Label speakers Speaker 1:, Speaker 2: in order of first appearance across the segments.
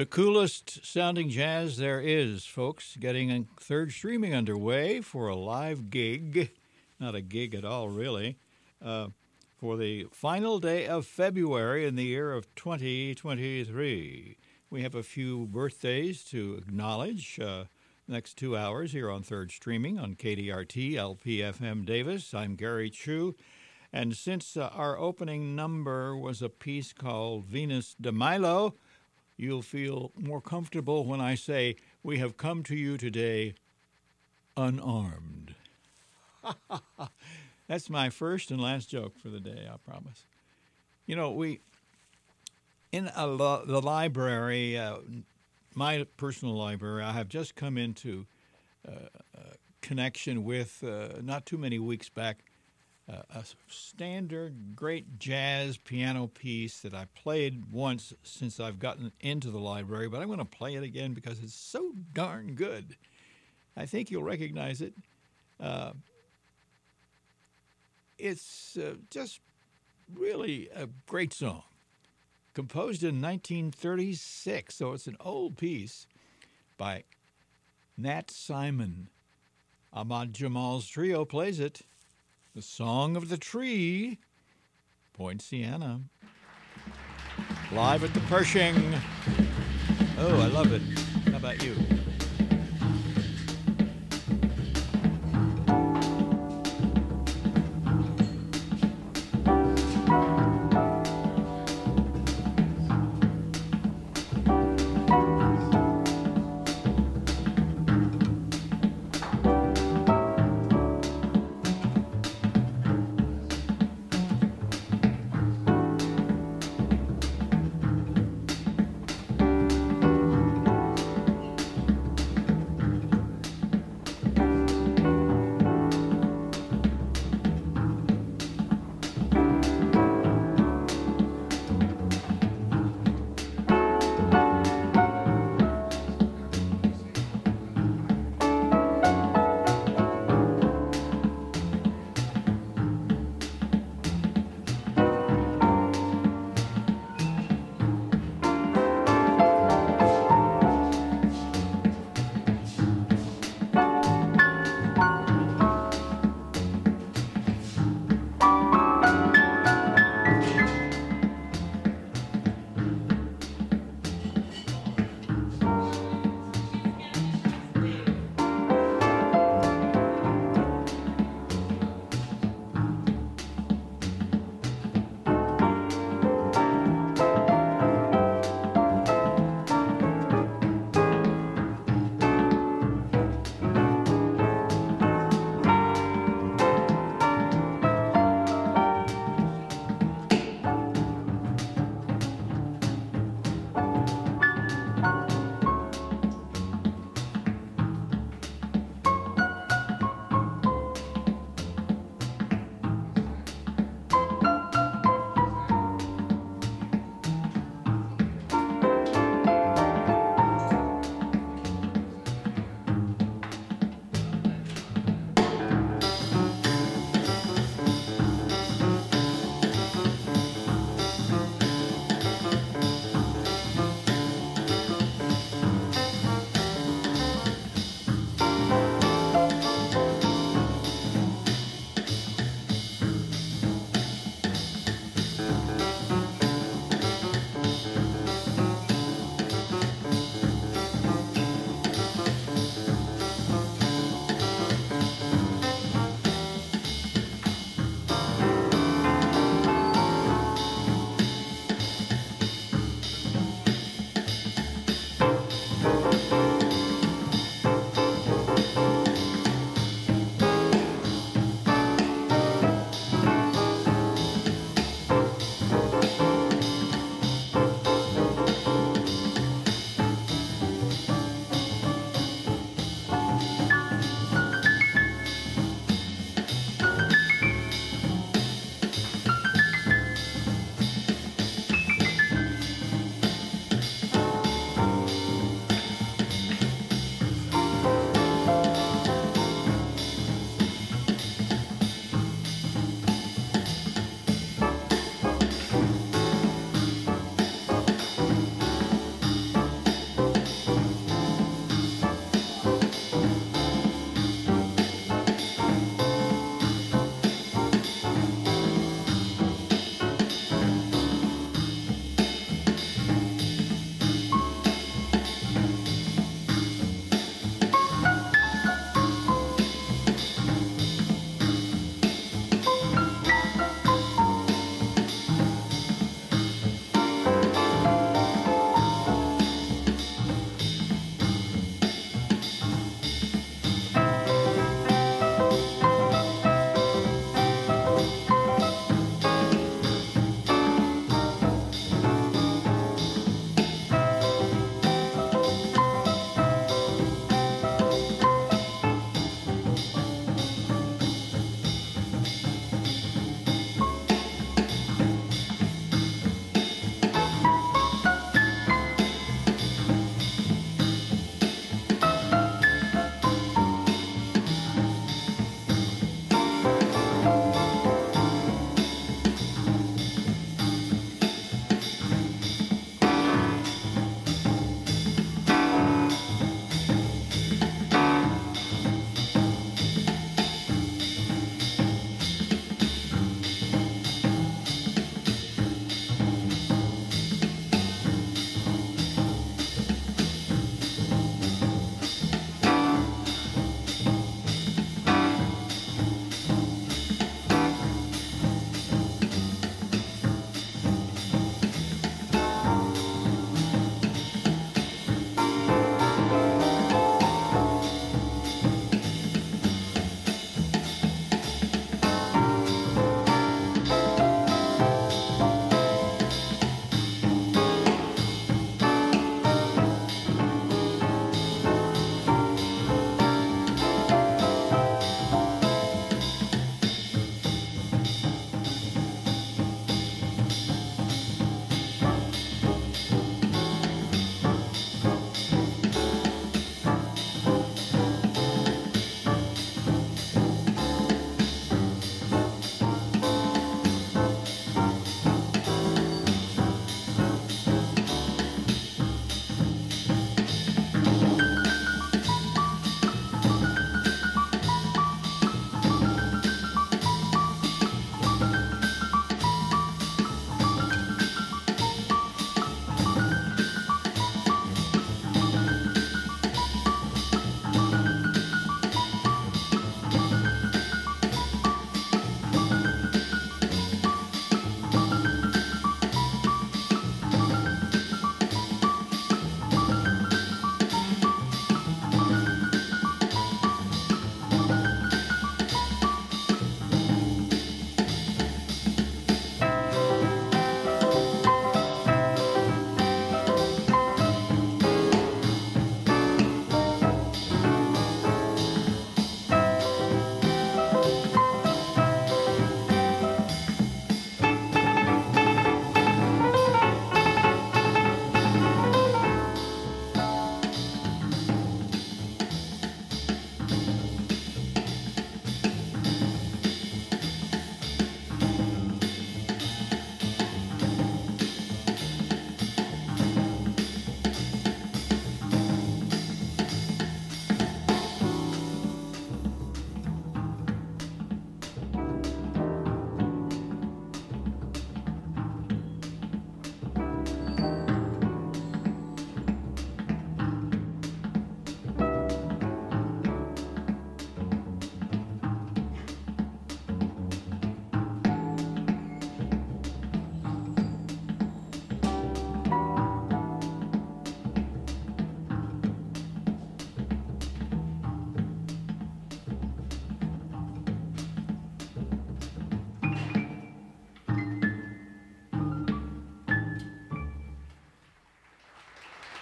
Speaker 1: The coolest sounding jazz there is, folks. Getting a third streaming underway for a live gig, not a gig at all, really, uh, for the final day of February in the year of 2023. We have a few birthdays to acknowledge. Uh, next two hours here on Third Streaming on KDRT LPFM Davis. I'm Gary Chu. And since uh, our opening number was a piece called Venus de Milo, you'll feel more comfortable when I say, We have come to you today unarmed. That's my first and last joke for the day, I promise. You know, we, in the library, uh, my personal library, I have just come into uh, connection with, uh, not too many weeks back, a standard great jazz piano piece that I played once since I've gotten into the library, but I'm going to play it again because it's so darn good. I think you'll recognize it. Uh, it's uh, just really a great song. Composed in 1936, so it's an old piece by Nat Simon. Ahmad Jamal's trio plays it. The Song of the Tree, Poinciana. Live at the Pershing. Oh, I love it. How about you?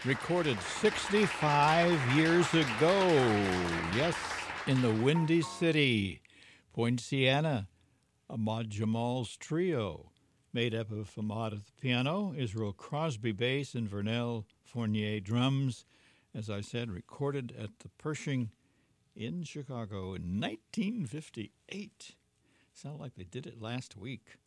Speaker 1: Recorded 65 years ago. Yes, in the Windy City, Poinciana, Ahmad Jamal's trio, made up of Ahmad at the piano, Israel Crosby bass, and Vernel Fournier drums. As I said, recorded at the Pershing in Chicago in 1958. Sound like they did it last week.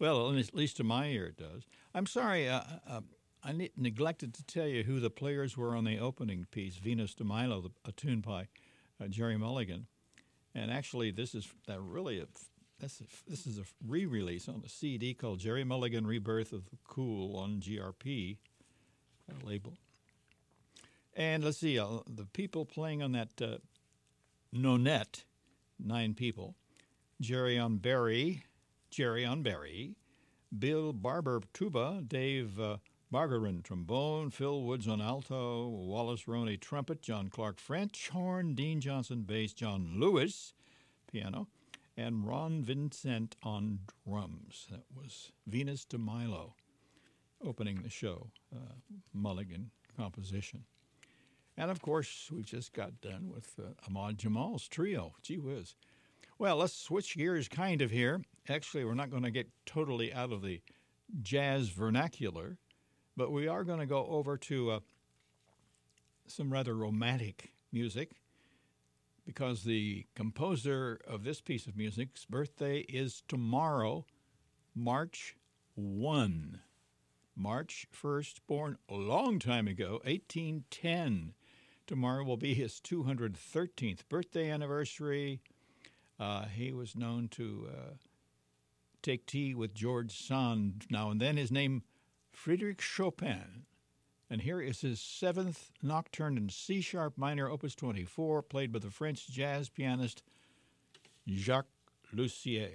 Speaker 1: Well, at least to my ear, it does. I'm sorry, uh, uh, I ne- neglected to tell you who the players were on the opening piece, Venus de Milo, the, a tune by uh, Gerry Mulligan. And actually, this is that really a, this, this is a re-release on a CD called Gerry Mulligan Rebirth of the Cool on GRP uh, label. And let's see, uh, the people playing on that uh, nine people, Gerry on bari, Gerry on bari, Bill Barber tuba, Dave uh, Bargeron trombone, Phil Woods on alto, Wallace Roney trumpet, John Clark French horn, Dean Johnson bass, John Lewis piano, and Ron Vincent on drums. That was Venus de Milo opening the show, uh, Mulligan composition. And of course, we just got done with uh, Ahmad Jamal's trio. Gee whiz. Well, let's switch gears kind of here. Actually, we're not going to get totally out of the jazz vernacular, but we are going to go over to uh, some rather romantic music because the composer of this piece of music's birthday is tomorrow, March 1. March 1st, born a long time ago, 1810. Tomorrow will be his 213th birthday anniversary. Uh, he was known to uh, take tea with George Sand now and then. His name, Frédéric Chopin. And here is his seventh nocturne in C sharp minor, opus 24, played by the French jazz pianist Jacques Loussier.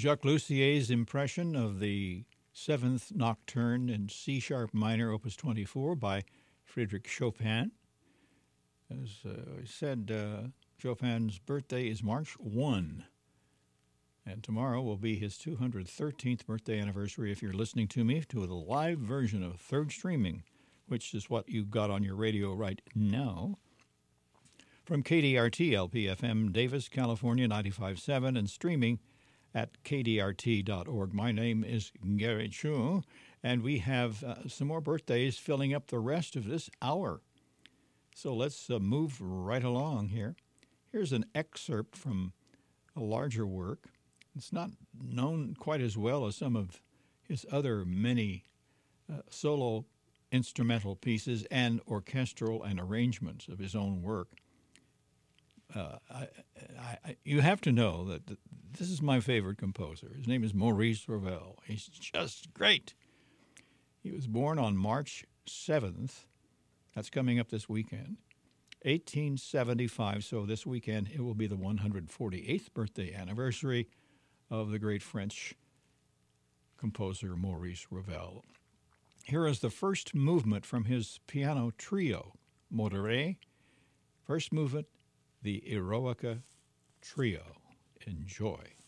Speaker 1: Jacques Loussier's impression of the Seventh Nocturne in C sharp minor, opus 24, by Frédéric Chopin. As uh, I said, uh, Chopin's birthday is March 1. And tomorrow will be his 213th birthday anniversary if you're listening to me to the live version of Third Streaming, which is what you got on your radio right now. From KDRT LPFM, Davis, California 95.7, and streaming at kdrt.org. My name is Gary Chu, and we have uh, some more birthdays filling up the rest of this hour. So let's uh, move right along here. Here's an excerpt from a larger work. It's not known quite as well as some of his other many uh, solo instrumental pieces and orchestral and arrangements of his own work. Uh, I, I, you have to know that this is my favorite composer. His name is Maurice Ravel. He's just great. He was born on March 7th. That's coming up this weekend. 1875. So this weekend it will be the 148th birthday anniversary of the great French composer Maurice Ravel. Here is the first movement from his piano trio, Modere. First movement, the Eroica Trio. Enjoy.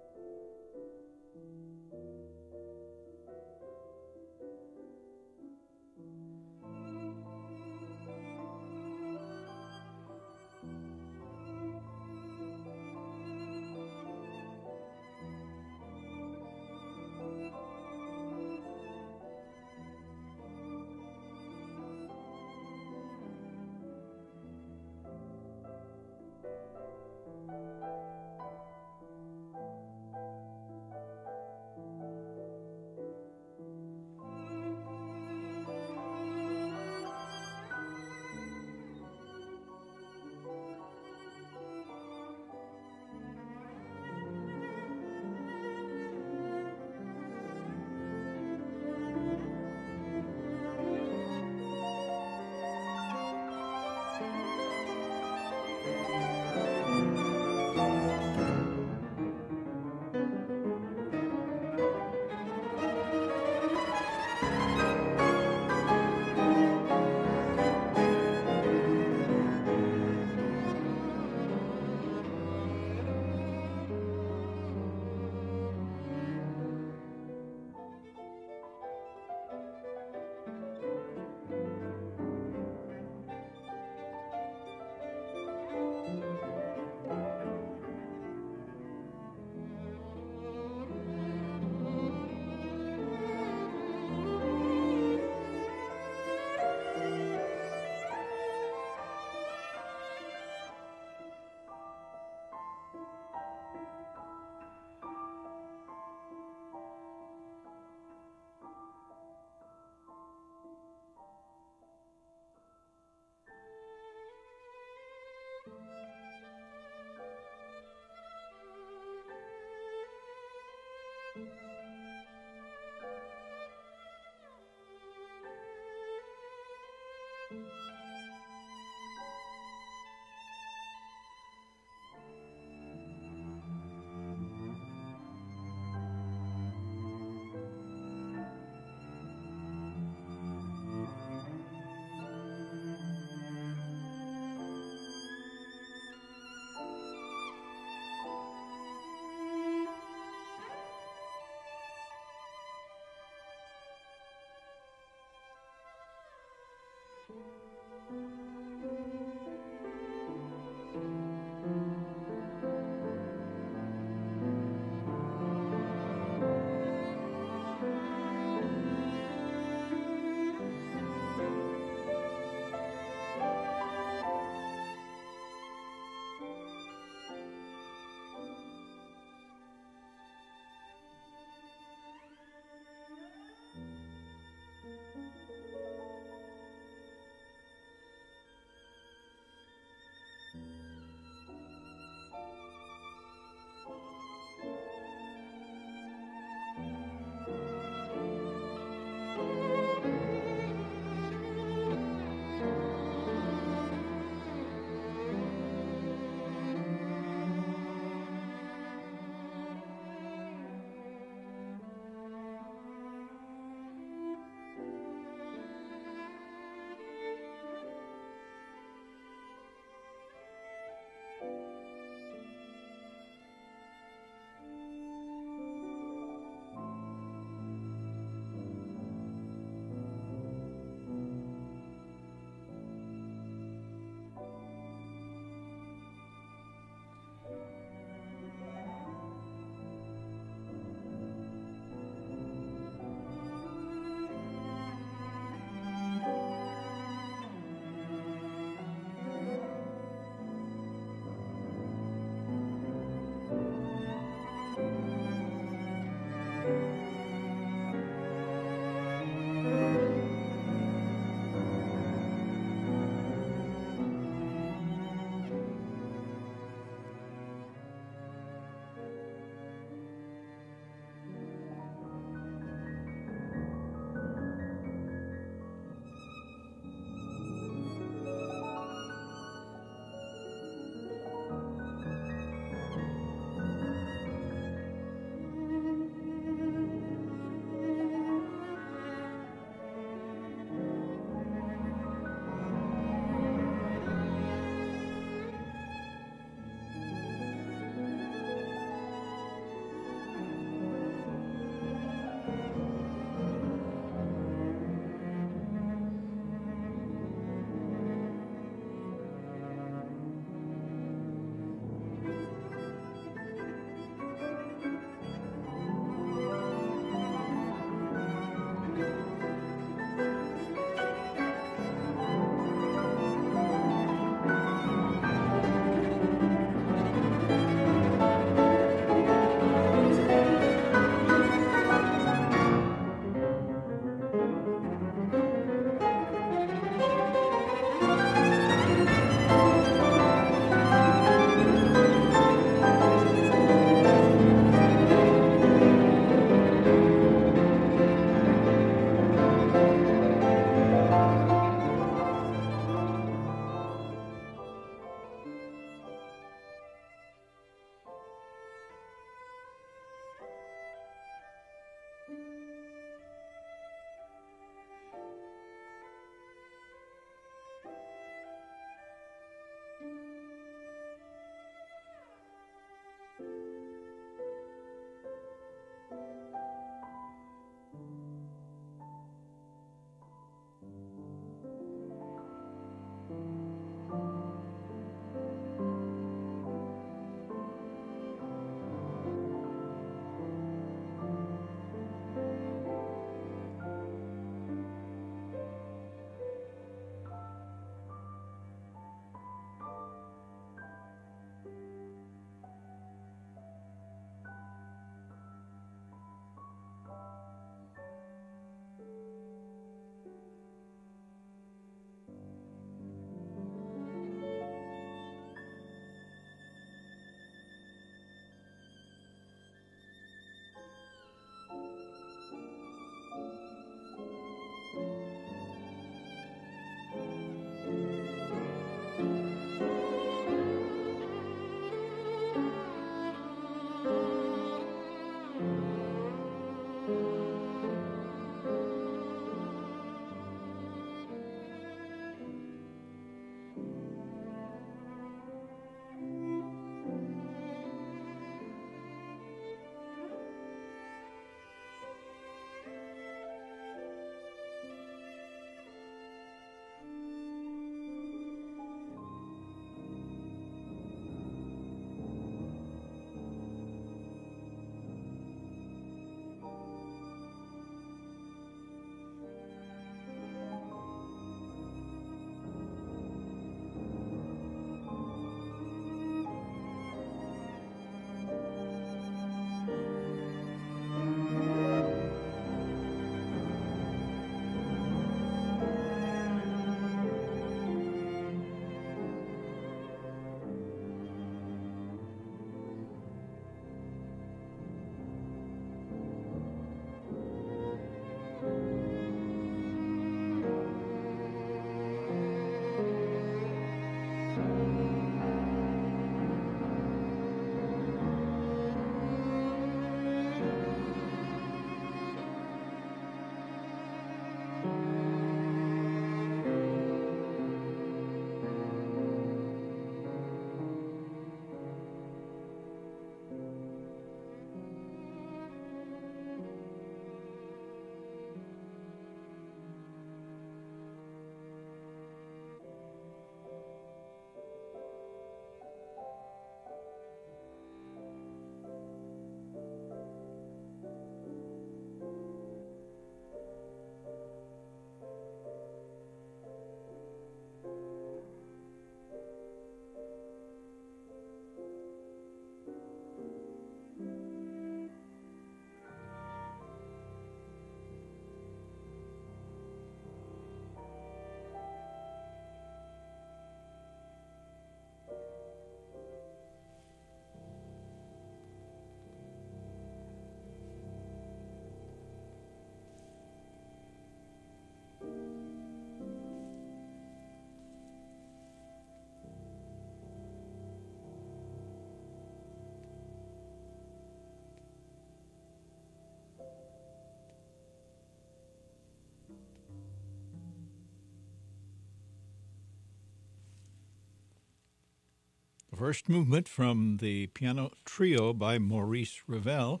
Speaker 1: First movement from the piano trio by Maurice Ravel,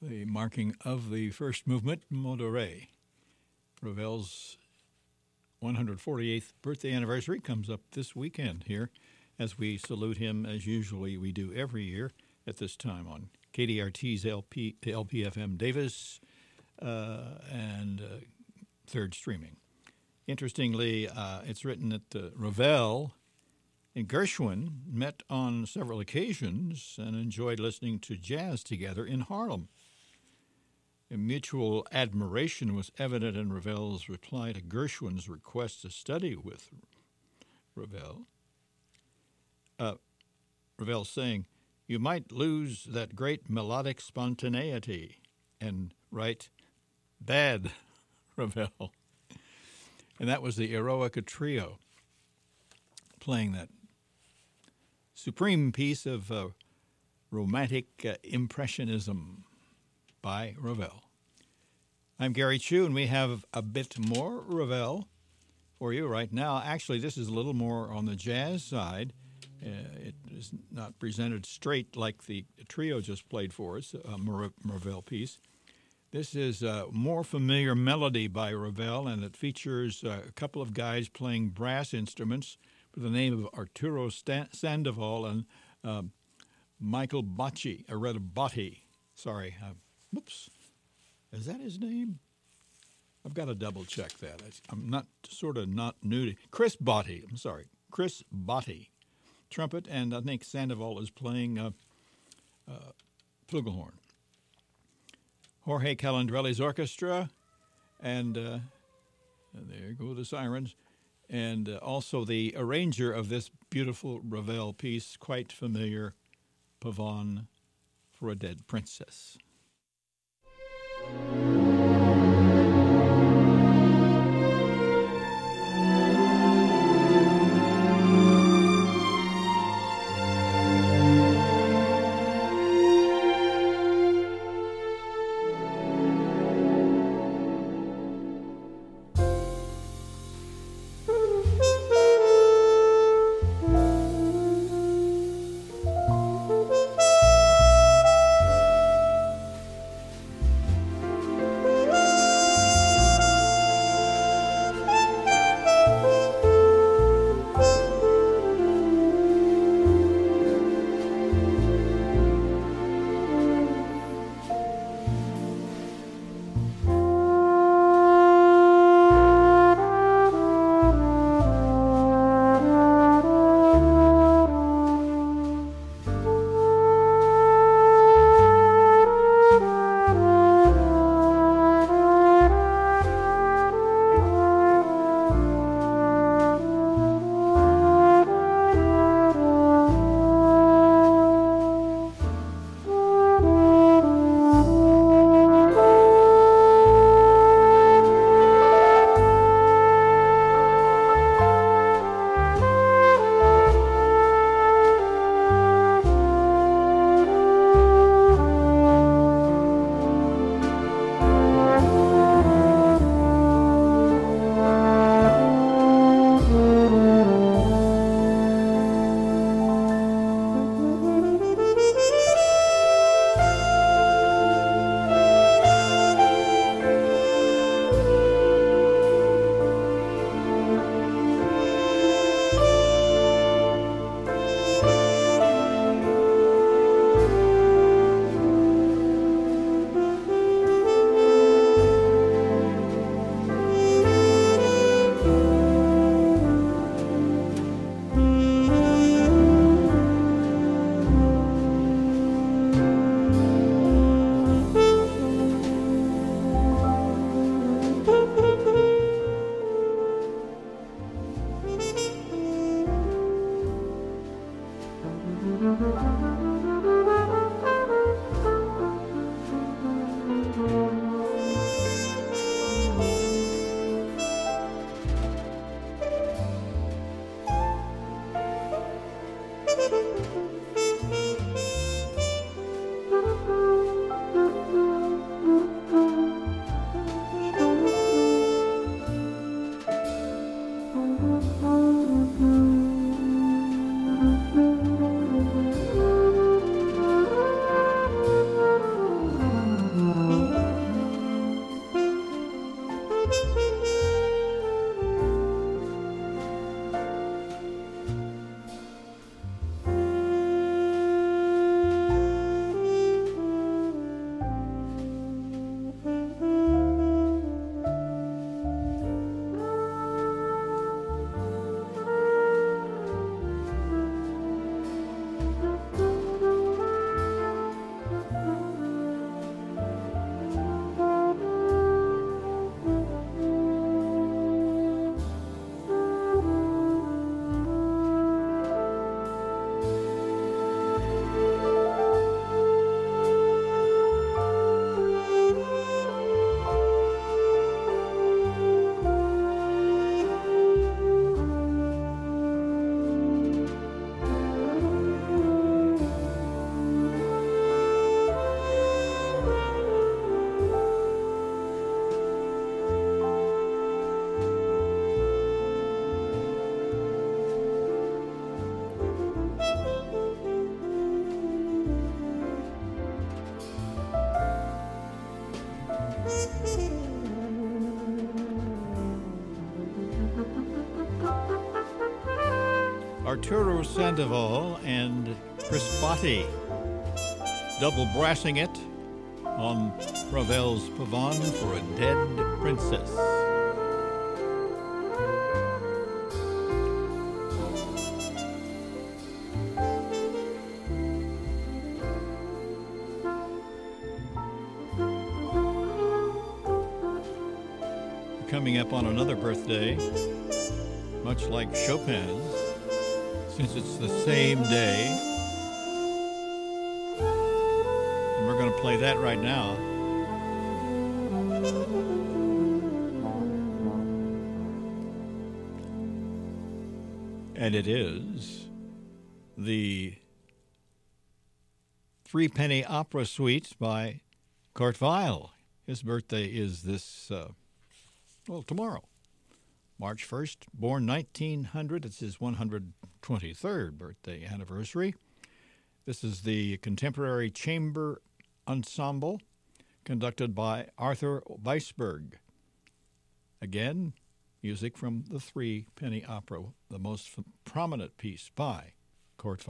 Speaker 1: the marking of the first movement, Modéré. Ravel's 148th birthday anniversary comes up this weekend here as we salute him as usually we do every year at this time on KDRT's LP, LPFM Davis uh, and uh, third streaming. Interestingly, uh, it's written that Ravel and Gershwin met on several occasions and enjoyed listening to jazz together in Harlem. A mutual admiration was evident in Ravel's reply to Gershwin's request to study with Ravel. Uh, Ravel saying, You might lose that great melodic spontaneity and write, Bad, Ravel. And that was the Eroica Trio playing that supreme piece of uh, romantic uh, impressionism by Ravel. I'm Gary Chu, and we have a bit more Ravel for you right now. Actually, this is a little more on the jazz side. Uh, it is not presented straight like the trio just played for us, a Ravel piece. This is a more familiar melody by Ravel, and it features a couple of guys playing brass instruments the name of Arturo Sandoval and uh, Michael Bocci, or rather Botti. Sorry, uh, whoops. Is that his name? I've got to double check that. I'm not sort of not new to Chris Botti. I'm sorry, Chris Botti, trumpet, and I think Sandoval is playing uh, uh, flugelhorn. Jorge Calandrelli's orchestra, and uh, there go the sirens and uh, also the arranger of this beautiful Ravel piece, quite familiar, Pavane for a Dead Princess. Arturo Sandoval and Chris Botti, double brassing it on Ravel's Pavane for a Dead Princess. Coming up on another birthday, much like Chopin's, since it's the same day. And we're going to play that right now. And it is the Three Penny Opera Suite by Kurt Weill. His birthday is this, uh, well, tomorrow. March 1st, born 1900. It's his 123rd birthday anniversary. This is the contemporary chamber ensemble conducted by Arthur Weisberg. Again, music from the Three Penny Opera, the most prominent piece by Kurt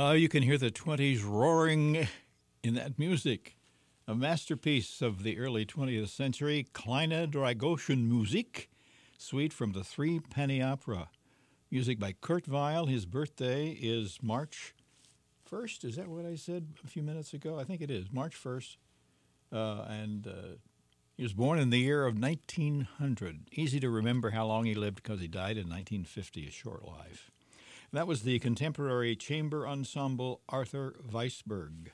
Speaker 1: Uh, you can hear the 20s roaring in that music. A masterpiece of the early 20th century, Kleine Dreigroschen Musik, suite from the Three Penny Opera. Music by Kurt Weill. His birthday is March 1st. Is that what I said a few minutes ago? I think it is, March 1st. Uh, and uh, he was born in the year of 1900. Easy to remember how long he lived because he died in 1950, a short life. That was the contemporary chamber ensemble Arthur Weisberg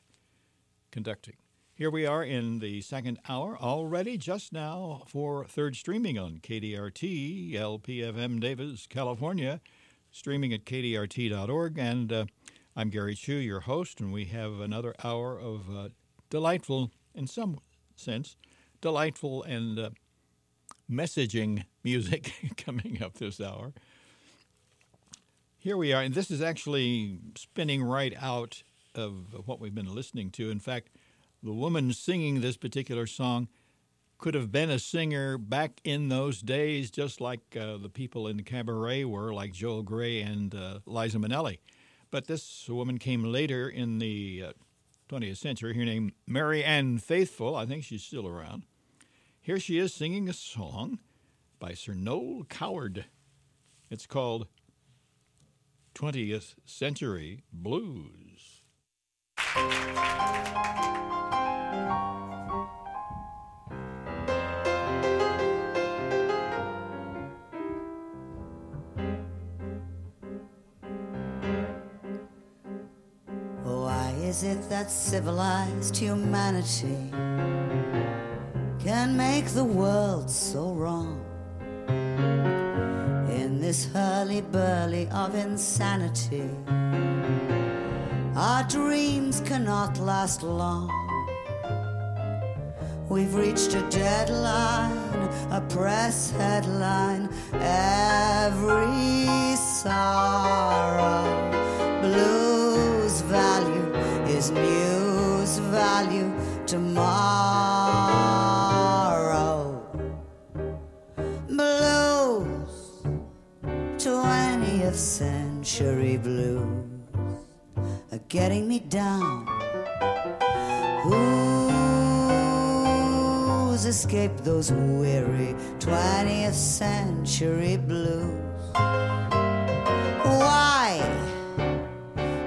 Speaker 1: conducting. Here we are in the second hour, already just now for third streaming on KDRT, LPFM Davis, California, streaming at kdrt.org. And uh, I'm Gary Chu, your host, and we have another hour of uh, delightful, in some sense, delightful and uh, messaging music coming up this hour. Here we are, and this is actually spinning right out of what we've been listening to. In fact, the woman singing this particular song could have been a singer back in those days, just like uh, the people in the cabaret were, like Joel Grey and uh, Liza Minnelli. But this woman came later in the uh, 20th century, her name Marianne Faithfull. I think she's still around. Here she is singing a song by Sir Noel Coward. It's called 20th Century Blues.
Speaker 2: Why is it that civilized humanity can make the world so wrong? This hurly-burly of insanity, our dreams cannot last long. We've reached a deadline, a press headline, every sorrow. Blues value is news value tomorrow. Century blues are getting me down. Who's escaped those weary 20th century blues? Why,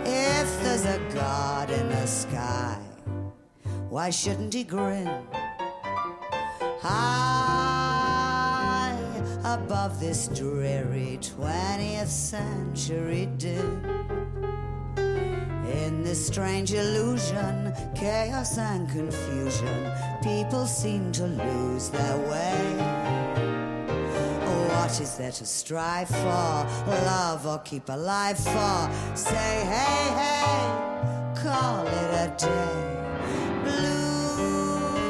Speaker 2: if there's a God in the sky, why shouldn't he grin? High above this dreary 20th century din. In this strange illusion, chaos and confusion, people seem to lose their way. What is there to strive for? Love or keep alive for? Say, hey, hey, call it a day. Blues,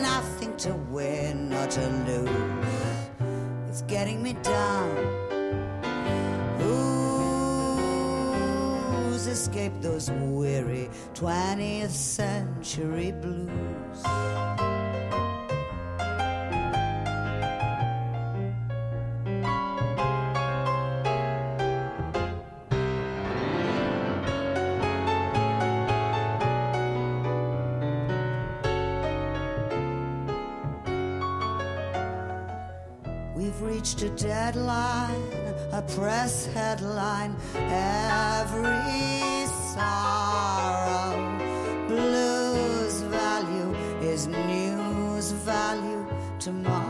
Speaker 2: nothing to win or to lose. Getting me down. Who's escaped those weary 20th century blues? Headline. Every sorrow, blues value is news value tomorrow.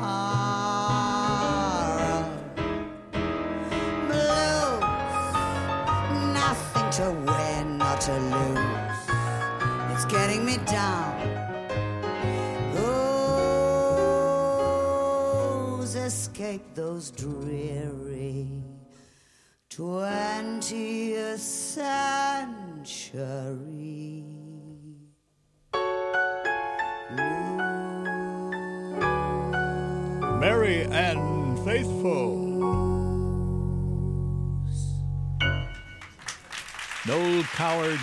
Speaker 2: Blues, nothing to win or to lose. It's getting me down. Who's escaped those dreary 20th century? Blues.
Speaker 1: Mary Ann Faithful. Noel Coward's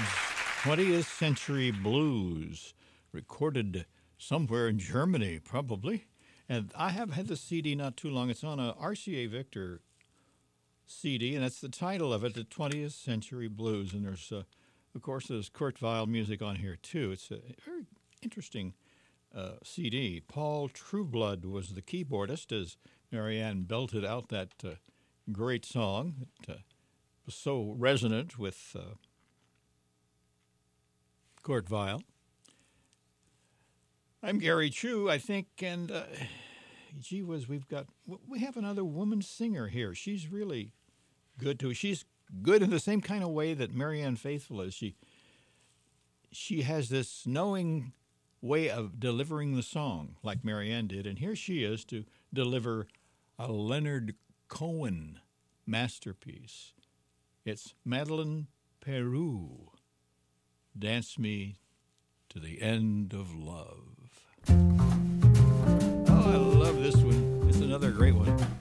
Speaker 1: 20th Century Blues, recorded somewhere in Germany, probably. And I have had the CD not too long. It's on a RCA Victor CD, and that's the title of it, The 20th Century Blues. And there's, uh, of course, there's Kurt Weill music on here too. It's a very interesting uh, CD. Paul Trueblood was the keyboardist as Marianne belted out that uh, great song that uh, was so resonant with uh, Kurt Weill. I'm Gary Chu, I think, and uh, gee whiz, we've got we have another woman singer here. She's really good too. She's good in the same kind of way that Marianne Faithfull is. She she has this knowing way of delivering the song like Marianne did, and here she is to deliver a Leonard Cohen masterpiece. It's Madeleine Peyroux. Dance Me to the End of Love. Oh, I love this one. It's another great one.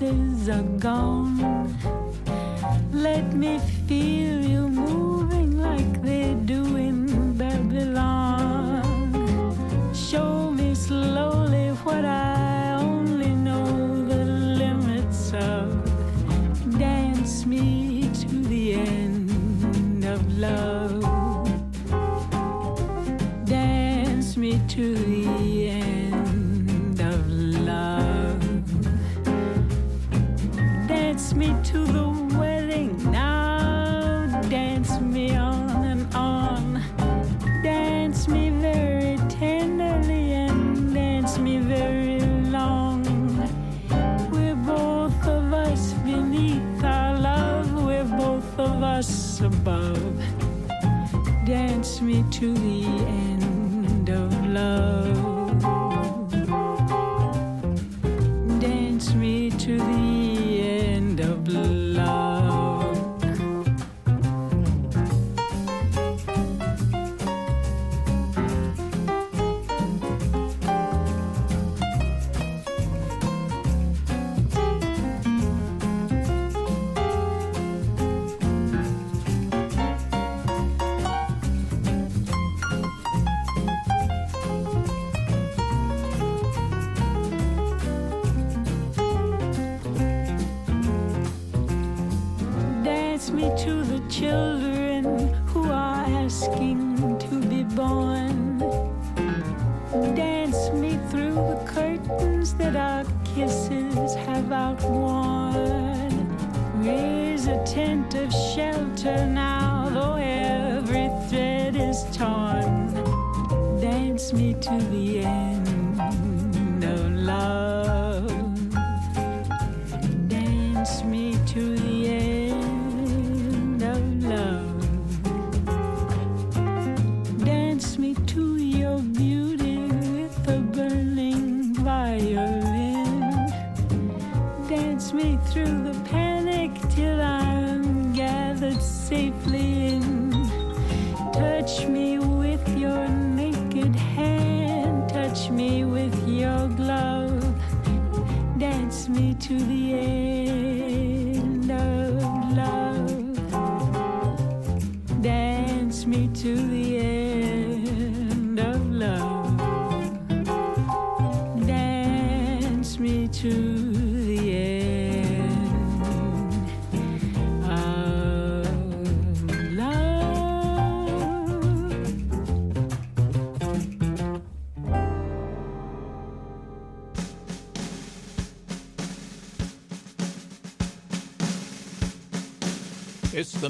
Speaker 3: witnesses are gone. Let me feel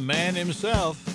Speaker 1: man himself.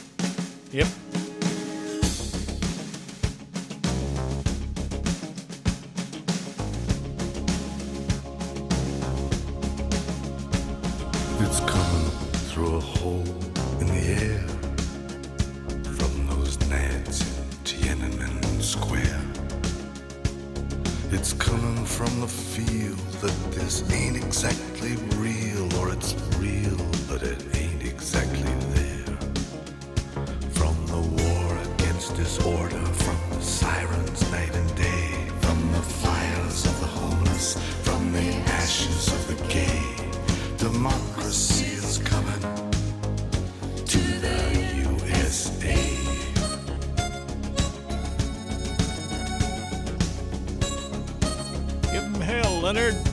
Speaker 4: Leonard.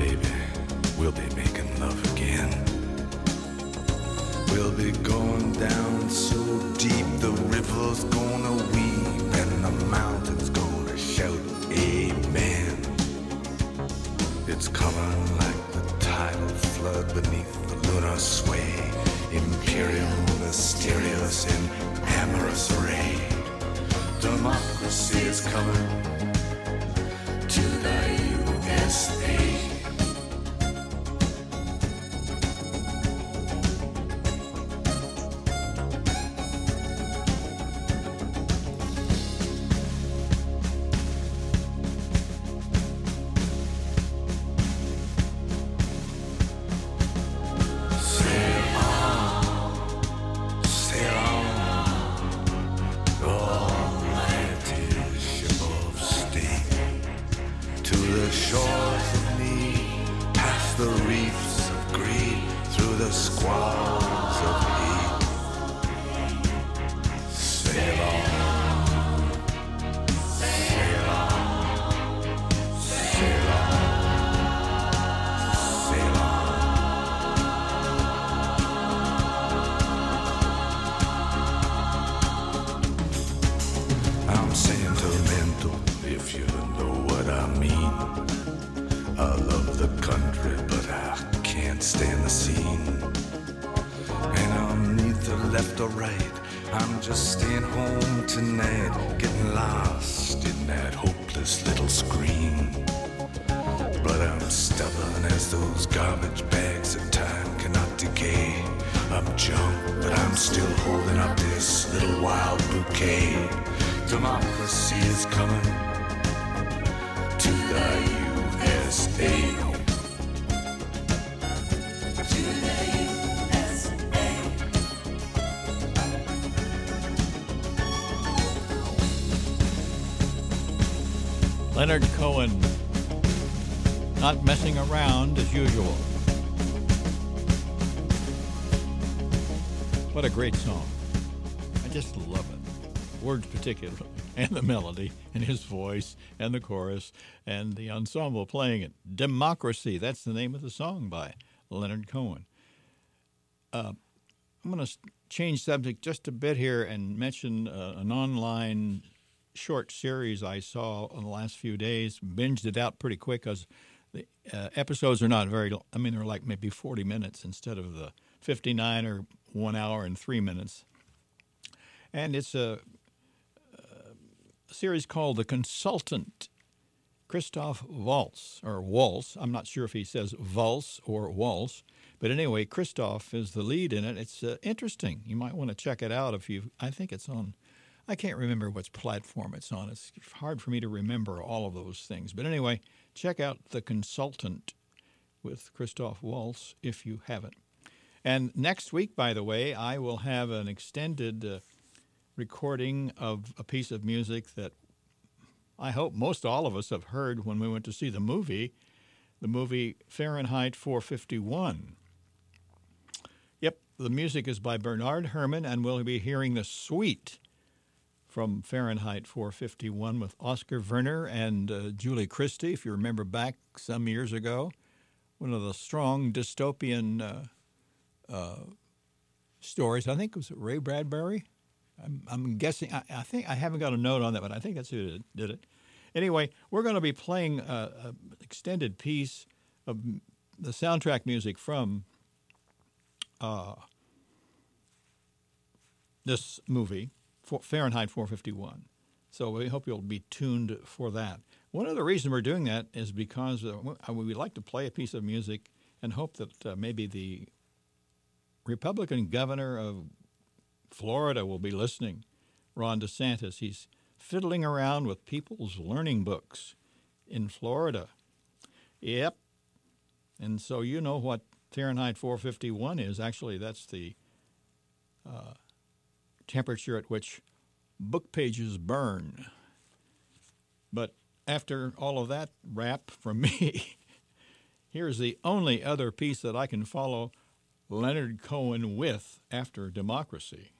Speaker 5: baby, we'll be making love again. We'll be going down so deep, the river's gonna weep, and the mountain's gonna shout, Amen. It's coming like the tidal flood beneath the lunar sway, imperial, mysterious, and amorous array. Democracy is coming to the USA.
Speaker 4: and the
Speaker 1: melody, and his voice, and the chorus, and the ensemble playing it. Democracy, that's the name of the song by Leonard Cohen. Uh, I'm going to change subject just a bit here and mention uh, an online short series I saw in the last few days. Binged it out pretty quick because the uh, episodes are not very. I mean, they're like maybe 40 minutes instead of the 59 or one hour and three minutes. And it's a series called The Consultant. Christoph Waltz or Waltz. I'm not sure if he says Waltz or Waltz, but anyway, Christoph is the lead in it. It's uh, interesting. You might want to check it out if you. I think it's on. I can't remember which platform it's on. It's hard for me to remember all of those things. But anyway, check out The Consultant with Christoph Waltz if you haven't. And next week, by the way, I will have an extended uh, recording of a piece of music that I hope most all of us have heard when we went to see the movie, the movie Fahrenheit 451. Yep, the music is by Bernard Herrmann, and we'll be hearing the suite from Fahrenheit 451 with Oskar Werner and uh, Julie Christie, if you remember back some years ago. One of the strong dystopian uh, uh, stories. I think it was Ray Bradbury. I'm, I'm guessing. I, I, think I haven't got a note on that, but I think that's who did, it. Anyway, we're going to be playing an extended piece of the soundtrack music from uh, this movie, Fahrenheit 451. So we hope you'll be tuned for that. One of the reasons we're doing that is because uh, we like to play a piece of music and hope that uh, maybe the Republican governor of Florida will be listening, Ron DeSantis. He's fiddling around with people's learning books in Florida. Yep. And so you know what Fahrenheit 451 is. Actually, that's the uh, temperature at which book pages burn. But after all of that rap from me, here's the only other piece that I can follow Leonard Cohen with after Democracy.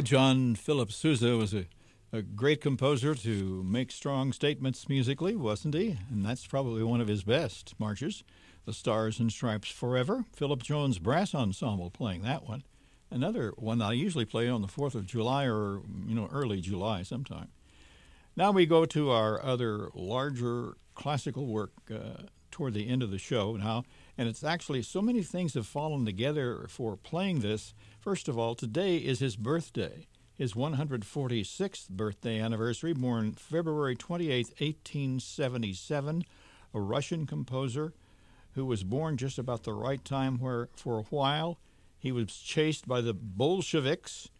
Speaker 1: Oh, John Philip Sousa was a, a great composer to make strong statements musically, wasn't he? And that's probably one of his best marches. The Stars and Stripes Forever. Philip Jones Brass Ensemble playing that one. Another one I usually play on the 4th of July or, you know, early July sometime. Now we go to our other larger classical work uh, toward the end of the show now. And it's actually so many things have fallen together for playing this First of all, today is his birthday, his 146th birthday anniversary, born February 28, 1877, a Russian composer who was born just about the right time where, for a while, he was chased by the Bolsheviks,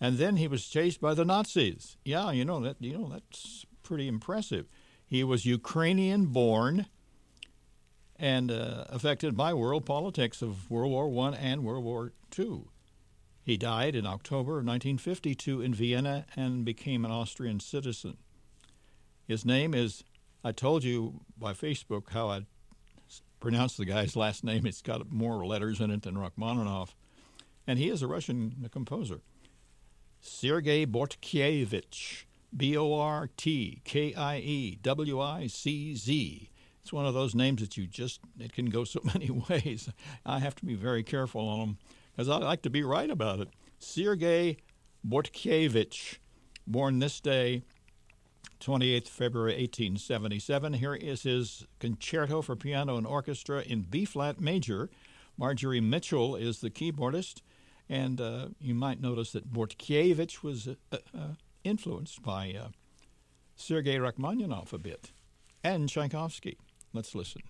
Speaker 1: and then he was chased by the Nazis. Yeah, you know that. You know that's pretty impressive. He was Ukrainian born and uh, affected by world politics of World War One and World War Two. He died in October of 1952 in Vienna and became an Austrian citizen. His name is, I told you by Facebook how I pronounced the guy's last name. It's got more letters in it than Rachmaninoff. And he is a Russian composer. Sergei Bortkiewicz, B O R T K I E W I C Z. It's one of those names that you just, it can go so many ways. I have to be very careful on them because I like to be right about it. Sergei Bortkiewicz, born this day, 28th February 1877. Here is his concerto for piano and orchestra in B flat major. Marjorie Mitchell is the keyboardist, and uh, you might notice that Bortkiewicz was uh, uh, influenced by uh, Sergei Rachmaninoff a bit and Tchaikovsky. Let's listen.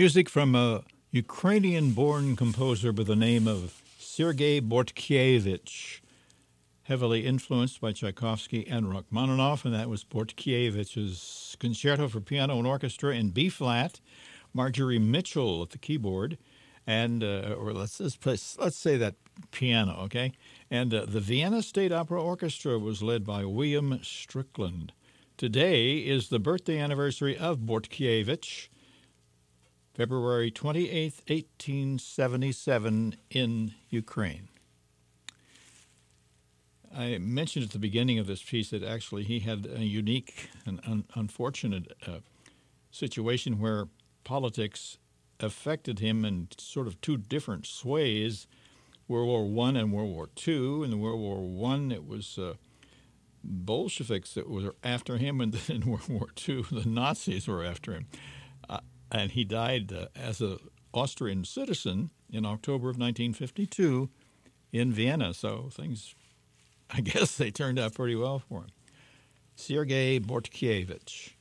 Speaker 1: Music from a Ukrainian born composer by the name of Sergei Bortkievich, heavily influenced by Tchaikovsky and Rachmaninoff, and that was Bortkievich's Concerto for Piano and Orchestra in B flat. Marjorie Mitchell at the keyboard, and uh, or let's let's let's say that piano, okay. And uh, the Vienna State Opera Orchestra was led by William Strickland. Today is the birthday anniversary of Bortkievich. February 28, 1877, in Ukraine. I mentioned at the beginning of this piece that actually he had a unique and un- unfortunate uh, situation where politics affected him in sort of two different sways World War One and World War Two. In the World War One, it was uh, Bolsheviks that were after him, and then in World War Two, the Nazis were after him and he died uh, as an Austrian citizen in October of 1952 in Vienna. So things, I guess, they turned out pretty well for him. Sergei Bortkievich.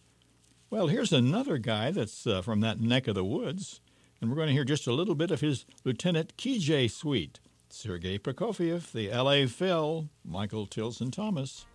Speaker 1: Well, here's another guy that's uh, from that neck of the woods, and we're going to hear just a little bit of his Lieutenant Kijé suite. Sergei Prokofiev, the L.A. Phil, Michael Tilson Thomas.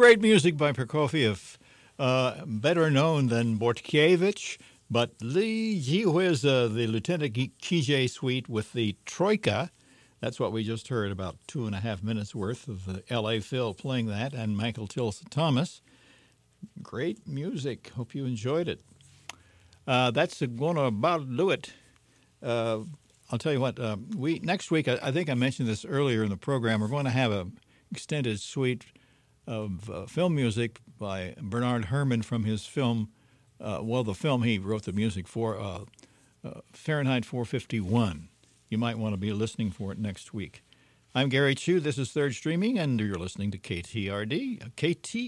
Speaker 1: Great music by Prokofiev, uh, better known than Bortkievich, but Lee Jihuiz, uh, the Lieutenant Kijé suite with the Troika. That's what we just heard, about two and a half minutes worth of the L.A. Phil playing that, and Michael Tilson Thomas. Great music. Hope you enjoyed it. Uh, that's going to about do it. Uh, I'll tell you what. Uh, we next week. I, I, think I mentioned this earlier in the program. We're going to have an extended suite of uh, film music by Bernard Herrmann from his film, uh, well, the film he wrote the music for, uh, uh Fahrenheit 451. You might want to be listening for it next week. I'm Gary Chu. This is Third Streaming, and you're listening to KTRD, KT